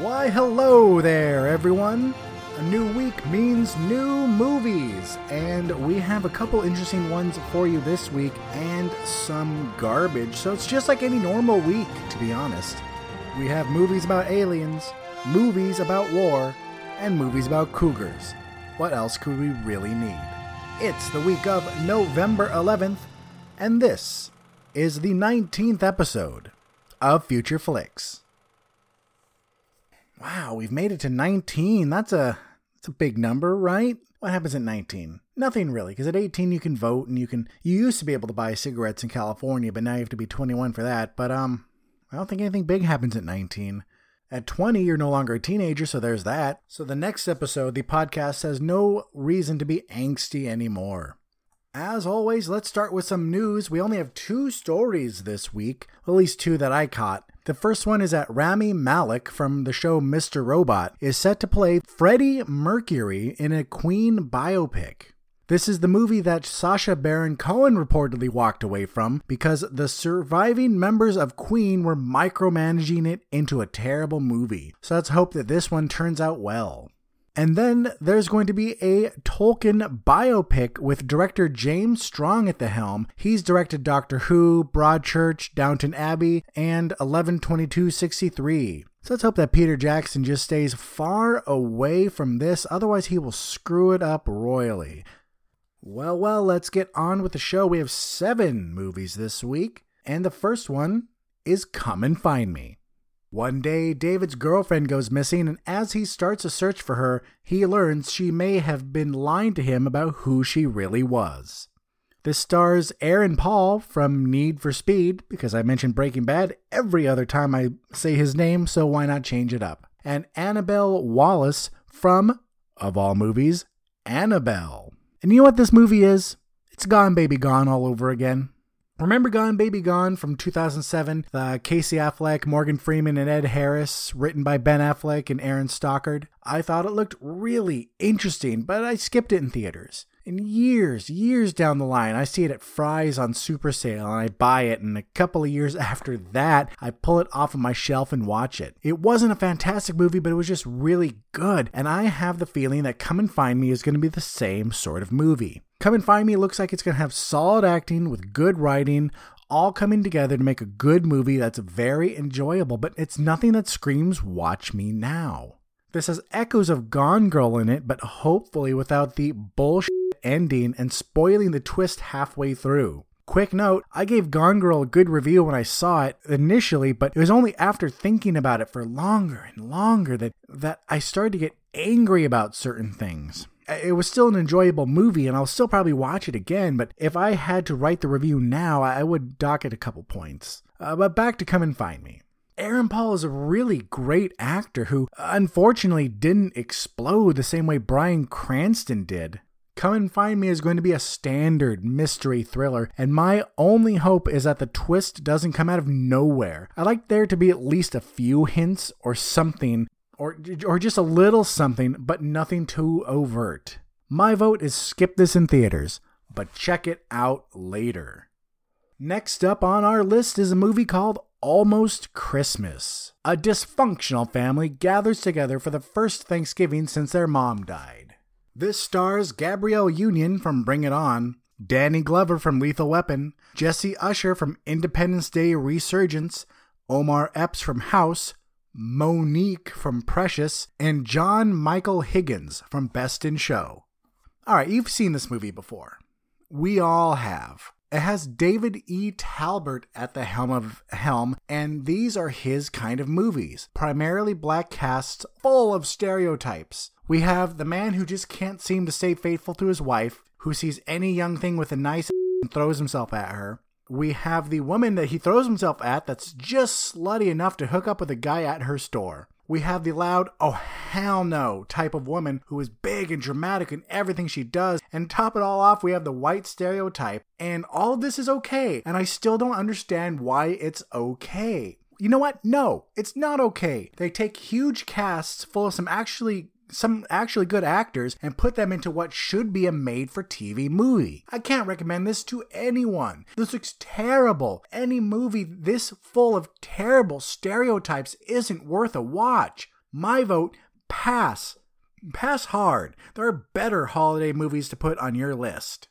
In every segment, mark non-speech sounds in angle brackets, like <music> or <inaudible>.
Why, hello there, everyone. A new week means new movies, and we have a couple interesting ones for you this week and some garbage. So it's just like any normal week, to be honest. We have movies about aliens, movies about war, and movies about cougars. What else could we really need? It's the week of November 11th, and this is the 19th episode of Future Flicks. Wow, we've made it to 19. That's a that's a big number, right? What happens at 19? Nothing really, because at 18 you can vote and you can you used to be able to buy cigarettes in California, but now you have to be 21 for that. But um I don't think anything big happens at 19. At 20, you're no longer a teenager, so there's that. So the next episode, the podcast has no reason to be angsty anymore. As always, let's start with some news. We only have two stories this week, at least two that I caught. The first one is that Rami Malek from the show Mr. Robot is set to play Freddie Mercury in a Queen biopic. This is the movie that Sacha Baron Cohen reportedly walked away from because the surviving members of Queen were micromanaging it into a terrible movie. So let's hope that this one turns out well. And then there's going to be a Tolkien biopic with director James Strong at the helm. He's directed Doctor Who, Broadchurch, Downton Abbey, and 112263. So let's hope that Peter Jackson just stays far away from this, otherwise, he will screw it up royally. Well, well, let's get on with the show. We have seven movies this week, and the first one is Come and Find Me. One day, David's girlfriend goes missing, and as he starts a search for her, he learns she may have been lying to him about who she really was. This stars Aaron Paul from Need for Speed, because I mentioned Breaking Bad every other time I say his name, so why not change it up? And Annabelle Wallis from, of all movies, Annabelle. And you know what this movie is? It's Gone Baby Gone all over again. Remember Gone Baby Gone from 2007? The Casey Affleck, Morgan Freeman, and Ed Harris, written by Ben Affleck and Aaron Stockard. I thought it looked really interesting, but I skipped it in theaters. And years, years down the line, I see it at Fry's on super sale and I buy it. And a couple of years <laughs> after that, I pull it off of my shelf and watch it. It wasn't a fantastic movie, but it was just really good. And I have the feeling that Come and Find Me is going to be the same sort of movie. Come and Find Me looks like it's going to have solid acting with good writing, all coming together to make a good movie that's very enjoyable, but it's nothing that screams, Watch Me Now. This has echoes of Gone Girl in it, but hopefully without the bullshit ending and spoiling the twist halfway through. Quick note, I gave Gone Girl a good review when I saw it initially, but it was only after thinking about it for longer and longer that, that I started to get angry about certain things it was still an enjoyable movie and I'll still probably watch it again, but if I had to write the review now, I would dock it a couple points. Uh, but back to Come and Find Me. Aaron Paul is a really great actor who unfortunately didn't explode the same way Bryan Cranston did. Come and Find Me is going to be a standard mystery thriller, and my only hope is that the twist doesn't come out of nowhere. I like there to be at least a few hints or something or or just a little something, but nothing too overt. My vote is skip this in theaters, but check it out later. Next up on our list is a movie called Almost Christmas. A dysfunctional family gathers together for the first Thanksgiving since their mom died. This stars Gabrielle Union from Bring It On, Danny Glover from Lethal Weapon, Jessie Usher from Independence Day Resurgence, Omar Epps from House, Mo'Nique from Precious, and John Michael Higgins from Best in Show. All right, you've seen this movie before. We all have. It has David E. Talbert at the helm of helm, and these are his kind of movies. Primarily black casts full of stereotypes. We have the man who just can't seem to stay faithful to his wife, who sees any young thing with a nice <laughs> and throws himself at her we have the woman that he throws himself at that's just slutty enough to hook up with a guy at her store. We have the loud, oh hell no type of woman who is big and dramatic in everything she does. And top it all off, we have the white stereotype. And all of this is okay. And I still don't understand why it's okay. You know what? No, it's not okay. They take huge casts full of some actually some actually good actors and put them into what should be a made for TV movie. I can't recommend this to anyone. This looks terrible. Any movie this full of terrible stereotypes isn't worth a watch. My vote, pass. Pass hard. There are better holiday movies to put on your list.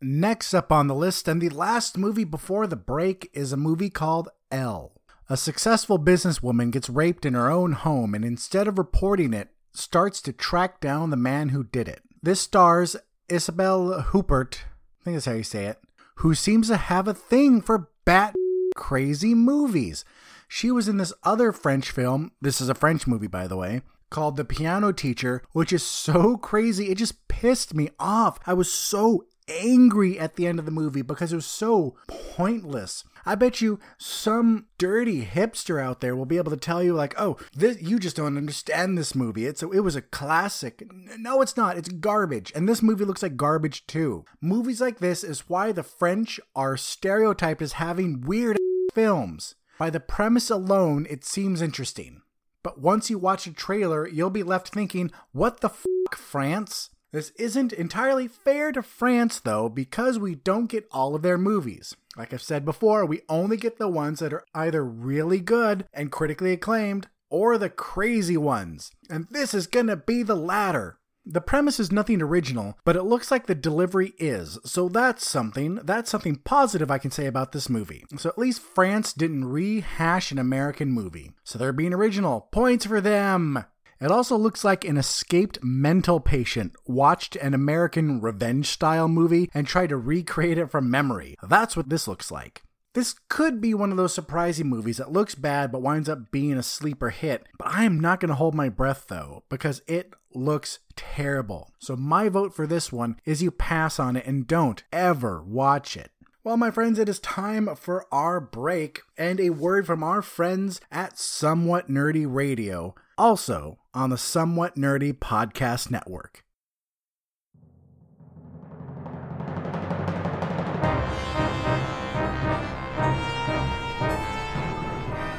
Next up on the list, and the last movie before the break, is a movie called Elle. A successful businesswoman gets raped in her own home and instead of reporting it, starts to track down the man who did it. This stars Isabelle Huppert, I think that's how you say it, who seems to have a thing for bat crazy movies. She was in this other French film, this is a French movie by the way, called The Piano Teacher, which is so crazy, it just pissed me off. I was so angry at the end of the movie because it was so pointless. I bet you some dirty hipster out there will be able to tell you like, "Oh, this you just don't understand this movie. It's a, it was a classic." No, it's not. It's garbage. And this movie looks like garbage too. Movies like this is why the French are stereotyped as having weird <laughs> films. By the premise alone, it seems interesting. But once you watch a trailer, you'll be left thinking, "What the fuck, France?" This isn't entirely fair to France, though, because we don't get all of their movies. Like I've said before, we only get the ones that are either really good and critically acclaimed, or the crazy ones. And this is gonna be the latter. The premise is nothing original, but it looks like the delivery is, so that's something. That's something positive I can say about this movie. So at least France didn't rehash an American movie. So they're being original. Points for them! It also looks like an escaped mental patient watched an American revenge style movie and tried to recreate it from memory. That's what this looks like. This could be one of those surprising movies that looks bad but winds up being a sleeper hit. But I am not going to hold my breath though, because it looks terrible. So my vote for this one is you pass on it and don't ever watch it. Well, my friends, it is time for our break and a word from our friends at Somewhat Nerdy Radio also on the Somewhat Nerdy Podcast Network.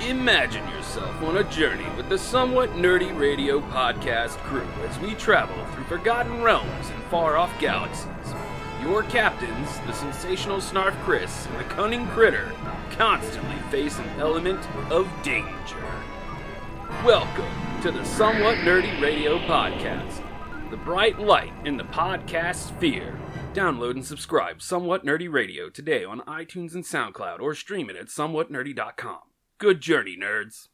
Imagine yourself on a journey with the Somewhat Nerdy Radio podcast crew as we travel through forgotten realms and far off galaxies. Your captains, the sensational Snarf Chris and the cunning Critter, constantly face an element of danger. Welcome to the Somewhat Nerdy Radio Podcast, the bright light in the podcast sphere. Download and subscribe Somewhat Nerdy Radio today on iTunes and SoundCloud or stream it at somewhatnerdy.com. Good journey, nerds.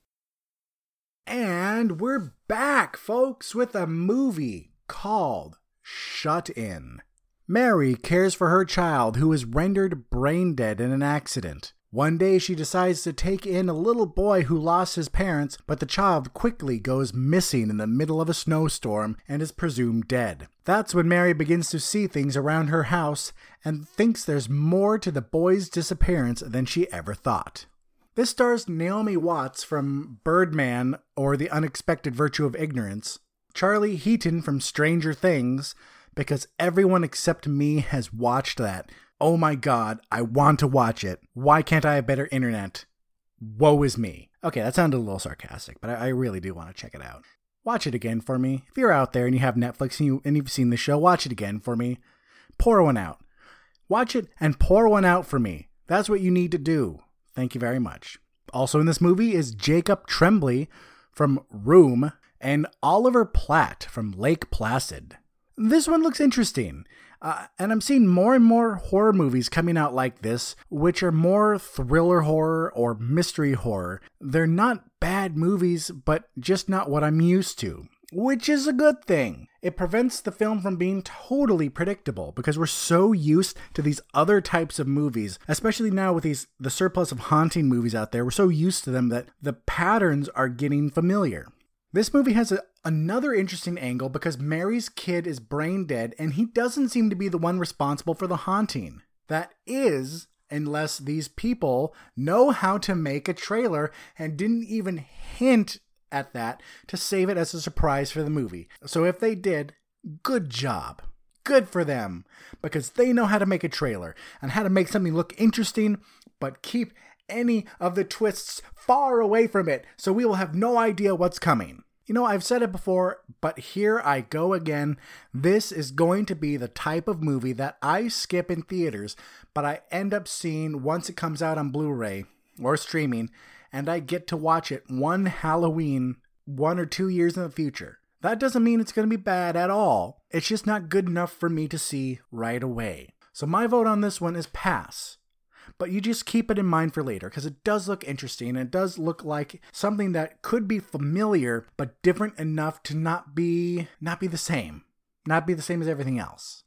And we're back, folks, with a movie called Shut In. Mary cares for her child who is rendered brain dead in an accident. One day she decides to take in a little boy who lost his parents, but the child quickly goes missing in the middle of a snowstorm and is presumed dead. That's when Mary begins to see things around her house and thinks there's more to the boy's disappearance than she ever thought. This stars Naomi Watts from Birdman or The Unexpected Virtue of Ignorance, Charlie Heaton from Stranger Things, because everyone except me has watched that, Oh my god, I want to watch it. Why can't I have better internet? Woe is me. Okay, that sounded a little sarcastic, but I, I really do want to check it out. Watch it again for me. If you're out there and you have Netflix and, you, and you've seen the show, watch it again for me. Pour one out. Watch it and pour one out for me. That's what you need to do. Thank you very much. Also in this movie is Jacob Tremblay from Room and Oliver Platt from Lake Placid. This one looks interesting. Uh, and I'm seeing more and more horror movies coming out like this, which are more thriller horror or mystery horror. They're not bad movies, but just not what I'm used to. Which is a good thing. It prevents the film from being totally predictable because we're so used to these other types of movies, especially now with these the surplus of haunting movies out there. We're so used to them that the patterns are getting familiar. This movie has a, another interesting angle because Mary's kid is brain dead and he doesn't seem to be the one responsible for the haunting. That is, unless these people know how to make a trailer and didn't even hint at that to save it as a surprise for the movie. So if they did, good job. Good for them because they know how to make a trailer and how to make something look interesting but keep any of the twists far away from it so we will have no idea what's coming. You know, I've said it before, but here I go again. This is going to be the type of movie that I skip in theaters, but I end up seeing once it comes out on Blu ray or streaming, and I get to watch it one Halloween, one or two years in the future. That doesn't mean it's going to be bad at all. It's just not good enough for me to see right away. So my vote on this one is pass but you just keep it in mind for later because it does look interesting and it does look like something that could be familiar but different enough to not be not be the same not be the same as everything else.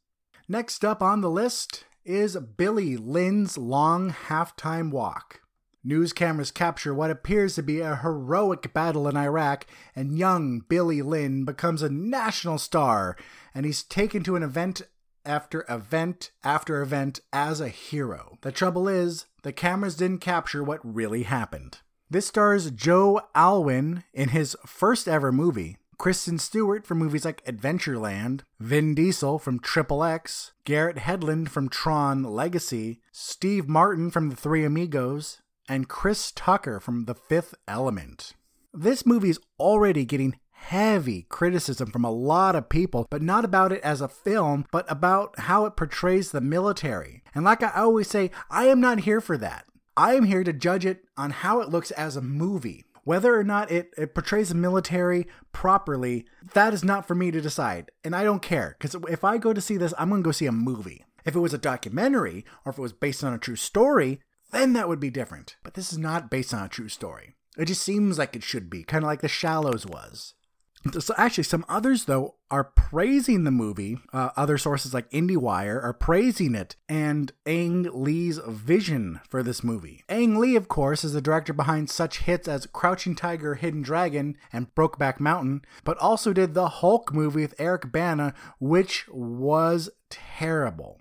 Next up on the list is billy lynn's long halftime walk. News cameras capture what appears to be a heroic battle in Iraq, and young Billy Lynn becomes a national star, and he's taken to an event after event after event as a hero. The trouble is, the cameras didn't capture what really happened. This stars Joe Alwyn in his first ever movie, Kristen Stewart from movies like Adventureland, Vin Diesel from Triple X, Garrett Hedlund from Tron Legacy, Steve Martin from The Three Amigos, and Chris Tucker from The Fifth Element. This movie is already getting heavy criticism from a lot of people, but not about it as a film, but about how it portrays the military. And like I always say, I am not here for that. I am here to judge it on how it looks as a movie. Whether or not it, it portrays the military properly, that is not for me to decide. And I don't care, because if I go to see this, I'm going to go see a movie. If it was a documentary, or if it was based on a true story, then that would be different. But this is not based on a true story. It just seems like it should be, kind of like The Shallows was. So actually, some others though are praising the movie. Uh, other sources like IndieWire are praising it and Ang Lee's vision for this movie. Ang Lee, of course, is the director behind such hits as Crouching Tiger, Hidden Dragon, and Brokeback Mountain, but also did the Hulk movie with Eric Bana, which was terrible.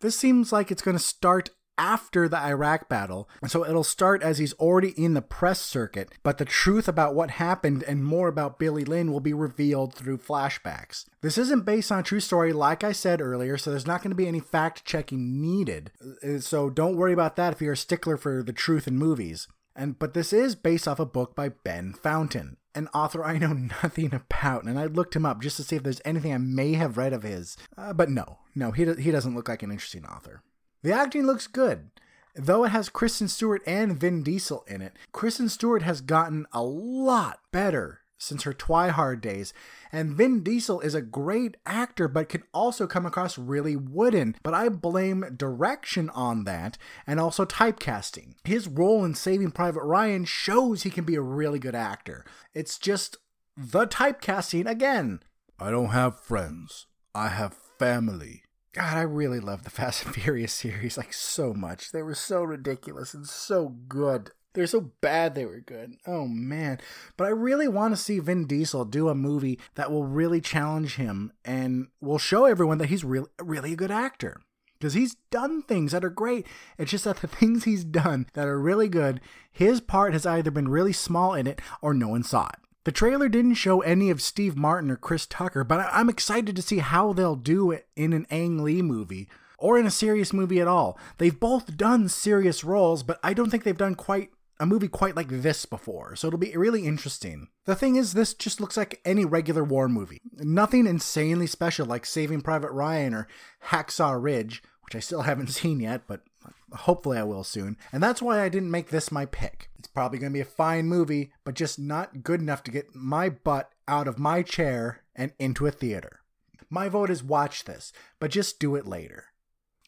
This seems like it's going to start after the Iraq battle. And So it'll start as he's already in the press circuit, but the truth about what happened and more about Billy Lynn will be revealed through flashbacks. This isn't based on a true story, like I said earlier, so there's not going to be any fact checking needed. Uh, so don't worry about that if you're a stickler for the truth in movies. And but this is based off a book by Ben Fountain, an author I know <laughs> nothing about, and I looked him up just to see if there's anything I may have read of his. Uh, but no, no, he he doesn't look like an interesting author. The acting looks good. Though it has Kristen Stewart and Vin Diesel in it, Kristen Stewart has gotten a lot better since her Twihard days, and Vin Diesel is a great actor but can also come across really wooden. But I blame direction on that and also typecasting. His role in Saving Private Ryan shows he can be a really good actor. It's just the typecasting again. I don't have friends, I have family. God, I really love the <laughs> Fast and Furious series like so much. They were so ridiculous and so good. They're so bad they were good. Oh man. But I really want to see Vin Diesel do a movie that will really challenge him and will show everyone that he's really really a good actor. Because he's done things that are great. It's just that the <laughs> things he's done that are really good, his part has either been really small in it or no one saw it. The trailer didn't show any of Steve Martin or Chris Tucker, but I'm excited to see how they'll do it in an Ang Lee movie or in a serious movie at all. They've both done serious roles, but I don't think they've done quite a movie quite like this before, so it'll be really interesting. The thing is, this just looks like any regular war movie. Nothing insanely special like Saving Private Ryan or Hacksaw Ridge, which I still <laughs> haven't seen yet, but hopefully I will soon. And that's why I didn't make this my pick. It's probably going to be a fine movie, but just not good enough to get my butt out of my chair and into a theater. My vote is watch this, but just do it later.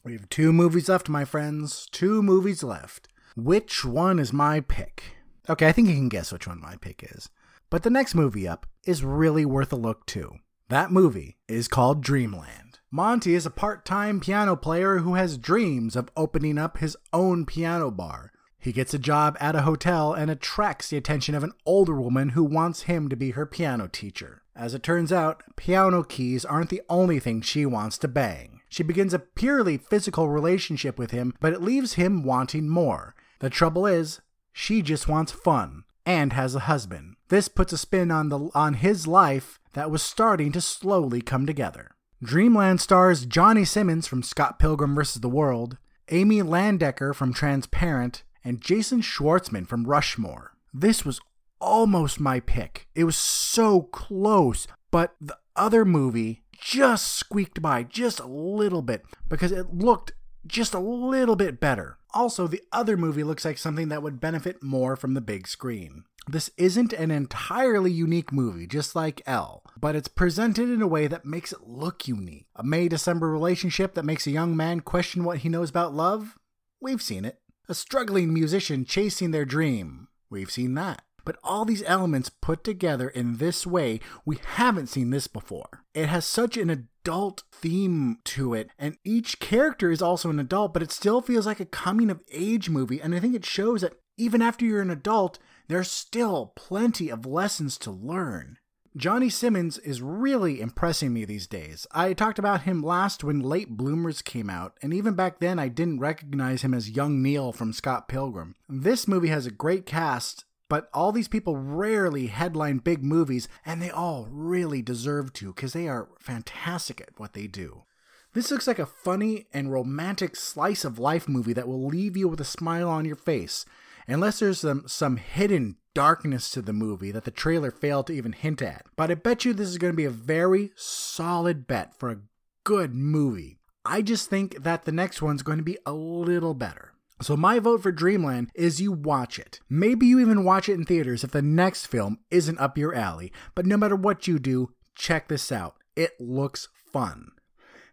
We have two movies left, my friends. Two movies left. Which one is my pick? Okay, I think you can guess which one my pick is. But the next movie up is really worth a look too. That movie is called Dreamland. Monty is a part time piano player who has dreams of opening up his own piano bar. He gets a job at a hotel and attracts the attention of an older woman who wants him to be her piano teacher. As it turns out, piano keys aren't the only thing she wants to bang. She begins a purely physical relationship with him, but it leaves him wanting more. The trouble is, she just wants fun and has a husband. This puts a spin on the on his life that was starting to slowly come together. Dreamland stars Johnny Simmons from Scott Pilgrim vs. the World, Amy Landecker from Transparent, and Jason Schwartzman from Rushmore. This was almost my pick. It was so close, but the other movie just squeaked by just a little bit because it looked just a little bit better. Also, the other movie looks like something that would benefit more from the big screen. This isn't an entirely unique movie, just like Elle, but it's presented in a way that makes it look unique. A May December relationship that makes a young man question what he knows about love? We've seen it. A struggling musician chasing their dream? We've seen that. But all these elements put together in this way, we haven't seen this before. It has such an adult theme to it, and each character is also an adult, but it still feels like a coming of age movie. And I think it shows that even after you're an adult, there's still plenty of lessons to learn. Johnny Simmons is really impressing me these days. I talked about him last when Late Bloomers came out, and even back then I didn't recognize him as young Neil from Scott Pilgrim. This movie has a great cast, but all these people rarely headline big movies, and they all really deserve to because they are fantastic at what they do. This looks like a funny and romantic slice of life movie that will leave you with a smile on your face, unless there's some, some hidden darkness to the movie that the trailer failed to even hint at. But I bet you this is going to be a very solid bet for a good movie. I just think that the next one's going to be a little better. So my vote for Dreamland is you watch it. Maybe you even watch it in theaters if the next film isn't up your alley. But no matter what you do, check this out. It looks fun.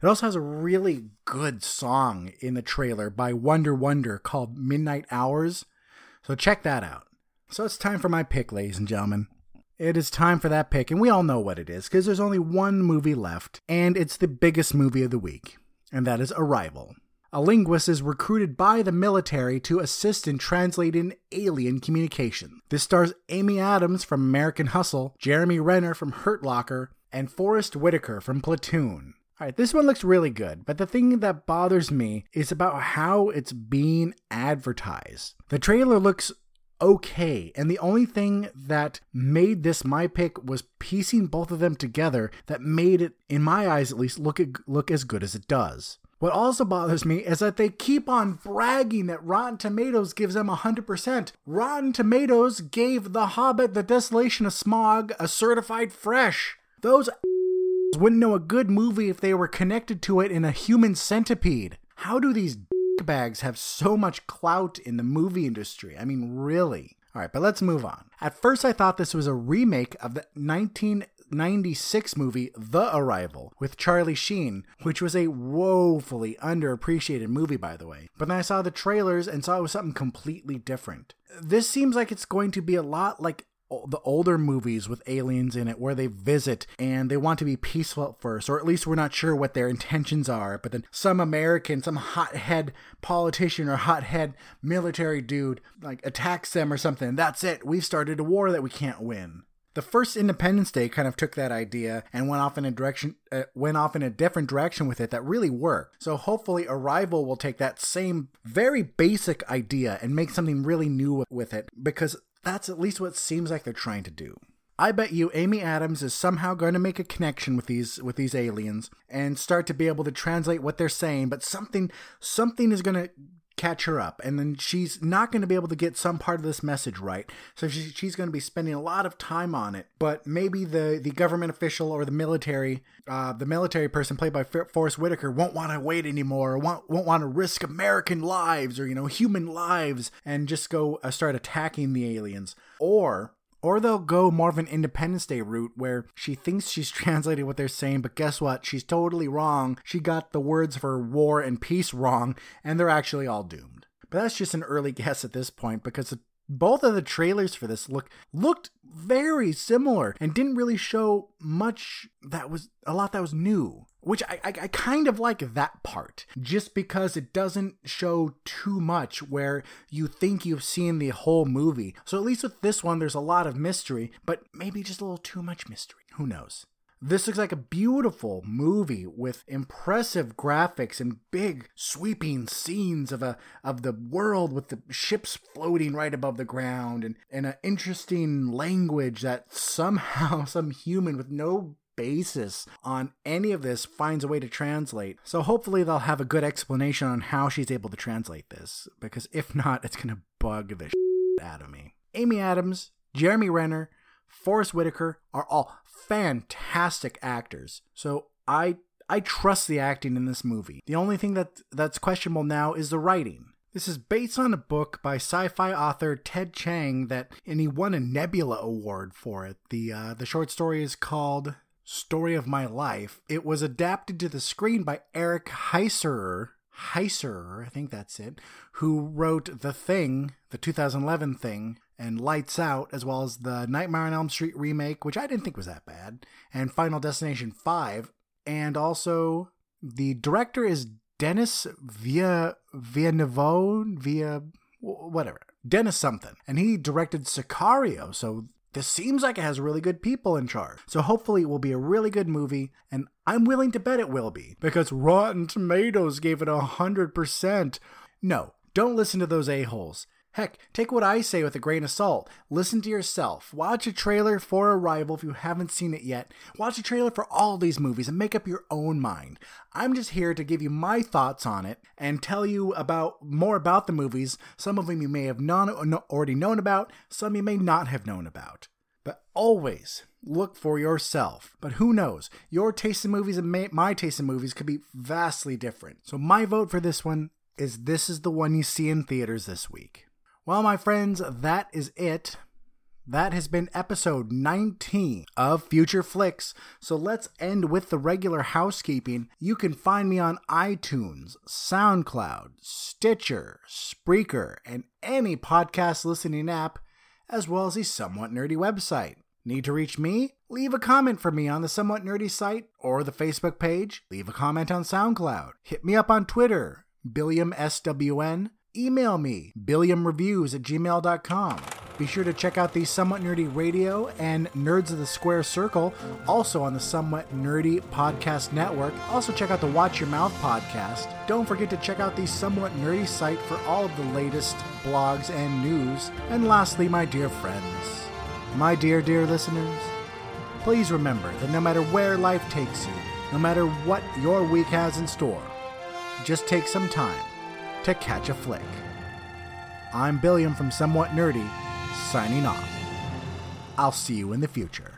It also has a really good song in the trailer by Wonder Wonder called Midnight Hours. So check that out. So it's time for my pick, ladies and gentlemen. It is time for that pick, and we all know what it is because there's only one movie left, and it's the biggest movie of the week, and that is Arrival. A linguist is recruited by the military to assist in translating alien communication. This stars Amy Adams from American Hustle, Jeremy Renner from Hurt Locker, and Forest Whitaker from Platoon. Alright, this one looks really good, but the thing that bothers me is about how it's being advertised. The trailer looks okay, and the only thing that made this my pick was piecing both of them together that made it, in my eyes at least, look, look as good as it does. What also bothers me is that they keep on bragging that Rotten Tomatoes gives them 100%. Rotten Tomatoes gave The Hobbit, The Desolation of Smaug a certified fresh. Those wouldn't know a good movie if they were connected to it in a human centipede. How do these bags have so much clout in the movie industry? I mean, really? All right, but let's move on. At first, I thought this was a remake of the 1996 movie The Arrival with Charlie Sheen, which was a woefully underappreciated movie, by the way. But then I saw the trailers and saw it was something completely different. This seems like it's going to be a lot like the older movies with aliens in it where they visit and they want to be peaceful at first or at least we're not sure what their intentions are but then some american some hothead politician or hothead military dude like attacks them or something that's it we've started a war that we can't win the first Independence Day kind of took that idea and went off in a direction uh, went off in a different direction with it that really worked. So hopefully Arrival will take that same very basic idea and make something really new with it because that's at least what seems like they're trying to do. I bet you Amy Adams is somehow going to make a connection with these with these aliens and start to be able to translate what they're saying, but something something is going to catch her up. And then she's not going to be able to get some part of this message right. So she, she's going to be spending a lot of time on it. But maybe the the government official or the military uh, the military person played by Forest Whitaker won't want to wait anymore or won't, won't want to risk American lives or you know human lives and just go uh, start attacking the aliens. Or or they'll go more of an Independence Day route where she thinks she's <laughs> translated what they're saying, but guess what? She's totally wrong. She got the words for war and peace wrong, and they're actually all doomed. But that's just an early <laughs> guess at this point because both of the trailers for this look looked very similar and didn't really show much that was a lot that was new which I, I, I, kind of like that part just because it doesn't show too much where you think you've seen the whole movie. So at least with this one there's a lot of mystery but maybe just a little too much mystery. Who knows? This looks like a beautiful movie with impressive graphics and big sweeping scenes of a of the world with the ships floating right above the ground and, and an interesting language that somehow <laughs> some human with no basis on any of this finds a way to translate. So hopefully they'll have a good explanation on how she's able to translate this because if not it's going to bug the shit out of me. Amy Adams Jeremy Renner, Forest Whitaker are all fantastic actors. So I I trust the acting in this movie. The only thing that that's questionable now is the writing. This is based on a book by sci-fi author Ted Chiang that and he won a Nebula Award for it. The uh, the short story is called Story of My Life. It was adapted to the screen by Eric Heisserer. Heisserer, I think that's it, who wrote The Thing, the 2011 Thing, and Lights Out, as well as the Nightmare on Elm Street remake, which I didn't think was that bad, and Final Destination 5, and also the director is Dennis Via Villeneuve, via whatever, Dennis something, and he directed Sicario, so this seems like it has really good people in charge. So hopefully it will be a really good movie, and I'm willing to bet it will be because Rotten Tomatoes gave it a hundred percent. No, don't listen to those a-holes. Heck, take what I say with a grain of salt. Listen to yourself. Watch a trailer for Arrival if you haven't seen it yet. Watch a trailer for all these movies and make up your own mind. I'm just here to give you my thoughts on it and tell you about more about the movies. Some of them you may have non- already known about, some you may not have known about. But always look for yourself. But who knows? Your taste in movies and my taste in movies could be vastly different. So my vote for this one is this is the one you see in theaters this week. Well, my friends, that is it. That has been episode 19 of Future Flicks. So let's end with the regular housekeeping. You can find me on iTunes, SoundCloud, Stitcher, Spreaker, and any podcast listening app, as well as a somewhat nerdy website. Need to reach me? Leave a comment for me on the Somewhat Nerdy site or the Facebook page. Leave a comment on SoundCloud. Hit me up on Twitter, BilliamSWN email me, billiamreviews at gmail.com. Be sure to check out the Somewhat Nerdy Radio and Nerds of the Square Circle, also on the Somewhat Nerdy Podcast Network. Also, check out the Watch Your Mouth podcast. Don't forget to check out the Somewhat Nerdy site for all of the latest blogs and news. And lastly, my dear friends, my dear, dear listeners, please remember that no matter where life takes you, no matter what your week has in store, just take some time to catch a flick. I'm Billiam from Somewhat Nerdy, signing off. I'll see you in the future.